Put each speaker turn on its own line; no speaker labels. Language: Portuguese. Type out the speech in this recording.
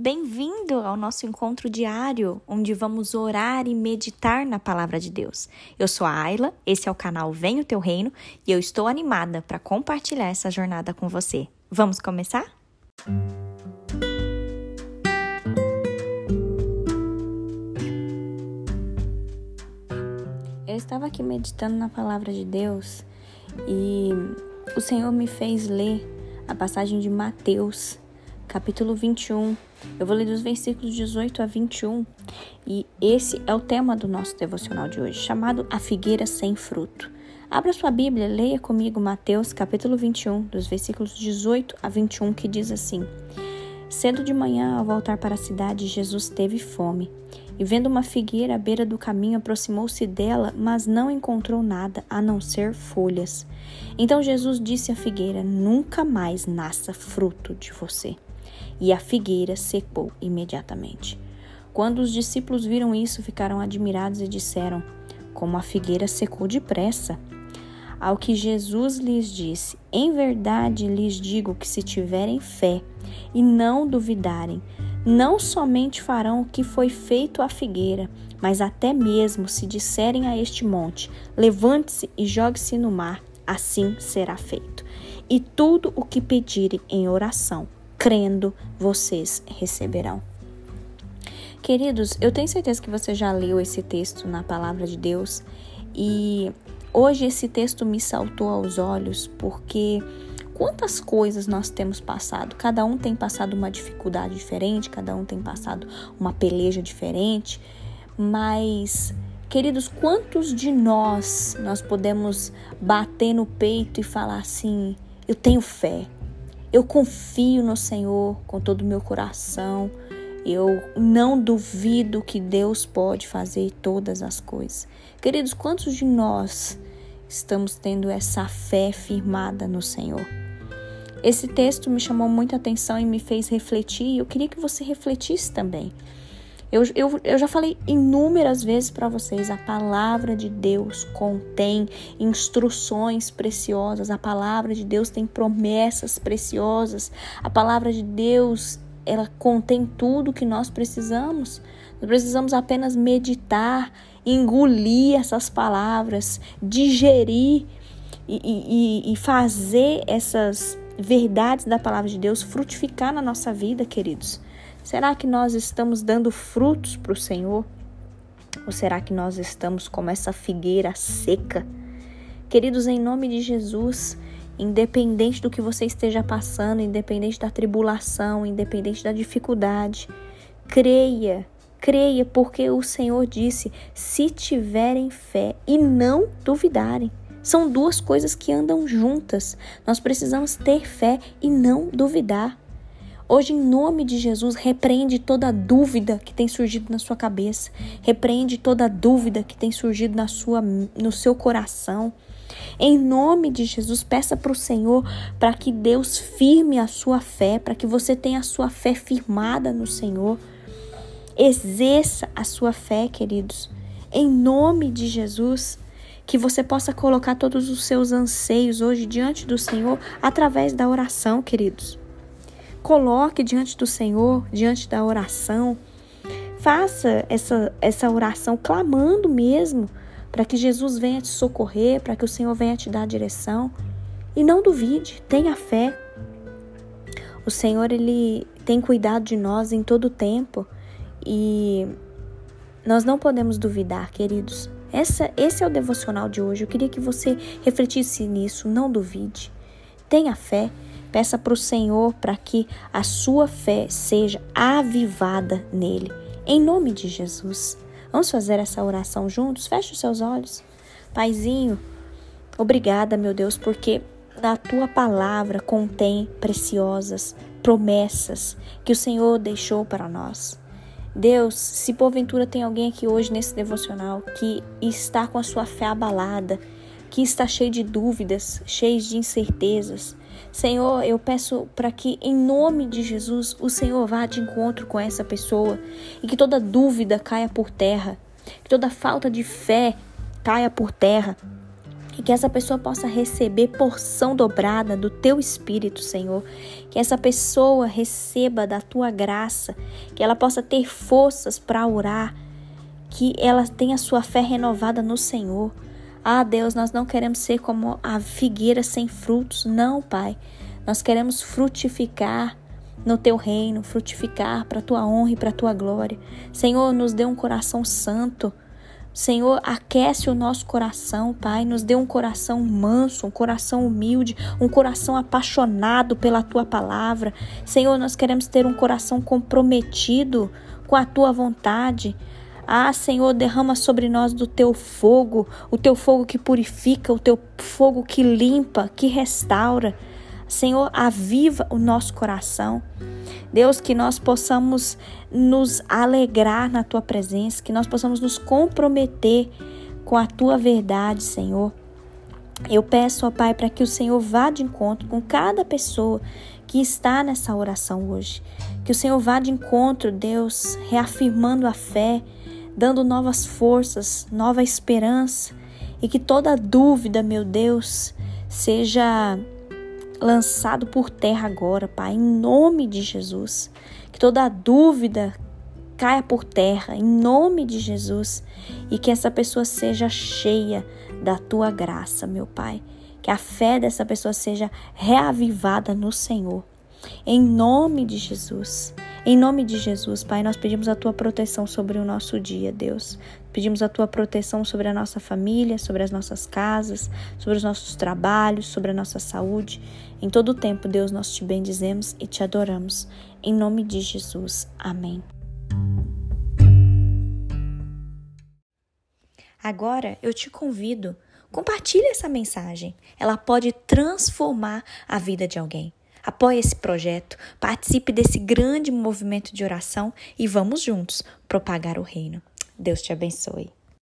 Bem-vindo ao nosso encontro diário, onde vamos orar e meditar na palavra de Deus. Eu sou a Ayla, esse é o canal Vem o Teu Reino e eu estou animada para compartilhar essa jornada com você. Vamos começar? Eu estava aqui meditando na palavra de Deus e o Senhor me fez ler a passagem de Mateus, capítulo 21. Eu vou ler dos versículos 18 a 21 e esse é o tema do nosso devocional de hoje, chamado A Figueira Sem Fruto. Abra sua Bíblia, leia comigo Mateus, capítulo 21, dos versículos 18 a 21, que diz assim: Cedo de manhã, ao voltar para a cidade, Jesus teve fome. E vendo uma figueira à beira do caminho, aproximou-se dela, mas não encontrou nada a não ser folhas. Então Jesus disse à figueira: Nunca mais nasça fruto de você. E a figueira secou imediatamente. Quando os discípulos viram isso, ficaram admirados e disseram: Como a figueira secou depressa. Ao que Jesus lhes disse: Em verdade lhes digo que se tiverem fé e não duvidarem, não somente farão o que foi feito à figueira, mas até mesmo se disserem a este monte: Levante-se e jogue-se no mar, assim será feito. E tudo o que pedirem em oração, crendo, vocês receberão. Queridos, eu tenho certeza que você já leu esse texto na palavra de Deus e hoje esse texto me saltou aos olhos porque quantas coisas nós temos passado. Cada um tem passado uma dificuldade diferente, cada um tem passado uma peleja diferente, mas queridos, quantos de nós nós podemos bater no peito e falar assim: eu tenho fé. Eu confio no Senhor com todo o meu coração. Eu não duvido que Deus pode fazer todas as coisas. Queridos, quantos de nós estamos tendo essa fé firmada no Senhor? Esse texto me chamou muita atenção e me fez refletir, e eu queria que você refletisse também. Eu, eu, eu já falei inúmeras vezes para vocês: a palavra de Deus contém instruções preciosas, a palavra de Deus tem promessas preciosas, a palavra de Deus ela contém tudo que nós precisamos. Nós precisamos apenas meditar, engolir essas palavras, digerir e, e, e fazer essas verdades da palavra de Deus frutificar na nossa vida, queridos? Será que nós estamos dando frutos para o Senhor? Ou será que nós estamos como essa figueira seca? Queridos, em nome de Jesus, independente do que você esteja passando, independente da tribulação, independente da dificuldade, creia, creia, porque o Senhor disse: se tiverem fé e não duvidarem. São duas coisas que andam juntas. Nós precisamos ter fé e não duvidar. Hoje, em nome de Jesus, repreende toda dúvida que tem surgido na sua cabeça, repreende toda dúvida que tem surgido na sua, no seu coração. Em nome de Jesus, peça para o Senhor para que Deus firme a sua fé, para que você tenha a sua fé firmada no Senhor. Exerça a sua fé, queridos. Em nome de Jesus que você possa colocar todos os seus anseios hoje diante do Senhor através da oração, queridos. Coloque diante do Senhor, diante da oração. Faça essa, essa oração clamando mesmo para que Jesus venha te socorrer, para que o Senhor venha te dar direção. E não duvide, tenha fé. O Senhor, Ele tem cuidado de nós em todo o tempo e nós não podemos duvidar, queridos. Essa, esse é o devocional de hoje. Eu queria que você refletisse nisso, não duvide. Tenha fé, peça para o Senhor para que a sua fé seja avivada nele. Em nome de Jesus. Vamos fazer essa oração juntos? Feche os seus olhos. Paizinho, obrigada, meu Deus, porque na tua palavra contém preciosas promessas que o Senhor deixou para nós. Deus, se porventura tem alguém aqui hoje nesse devocional que está com a sua fé abalada, que está cheio de dúvidas, cheio de incertezas, Senhor, eu peço para que, em nome de Jesus, o Senhor vá de encontro com essa pessoa e que toda dúvida caia por terra, que toda falta de fé caia por terra. e que essa pessoa possa receber porção dobrada do teu espírito, Senhor. Que essa pessoa receba da tua graça, que ela possa ter forças para orar, que ela tenha sua fé renovada no Senhor. Ah, Deus, nós não queremos ser como a figueira sem frutos, não, Pai. Nós queremos frutificar no teu reino, frutificar para a tua honra e para a tua glória. Senhor, nos dê um coração santo. Senhor, aquece o nosso coração, Pai. Nos dê um coração manso, um coração humilde, um coração apaixonado pela tua palavra. Senhor, nós queremos ter um coração comprometido com a tua vontade. Ah, Senhor, derrama sobre nós do teu fogo, o teu fogo que purifica, o teu fogo que limpa, que restaura. Senhor, aviva o nosso coração. Deus, que nós possamos nos alegrar na tua presença, que nós possamos nos comprometer com a tua verdade, Senhor. Eu peço, ó Pai, para que o Senhor vá de encontro com cada pessoa que está nessa oração hoje. Que o Senhor vá de encontro, Deus, reafirmando a fé, dando novas forças, nova esperança. E que toda dúvida, meu Deus, seja lançado por terra agora, Pai, em nome de Jesus. Que toda dúvida caia por terra, em nome de Jesus. E que essa pessoa seja cheia da tua graça, meu Pai. Que a fé dessa pessoa seja reavivada no Senhor. Em nome de Jesus. Em nome de Jesus, Pai, nós pedimos a tua proteção sobre o nosso dia, Deus. Pedimos a tua proteção sobre a nossa família, sobre as nossas casas, sobre os nossos trabalhos, sobre a nossa saúde. Em todo o tempo, Deus, nós te bendizemos e te adoramos. Em nome de Jesus. Amém. Agora eu te convido, compartilhe essa mensagem. Ela pode transformar a vida de alguém. Apoie esse projeto, participe desse grande movimento de oração e vamos juntos propagar o reino. Deus te abençoe.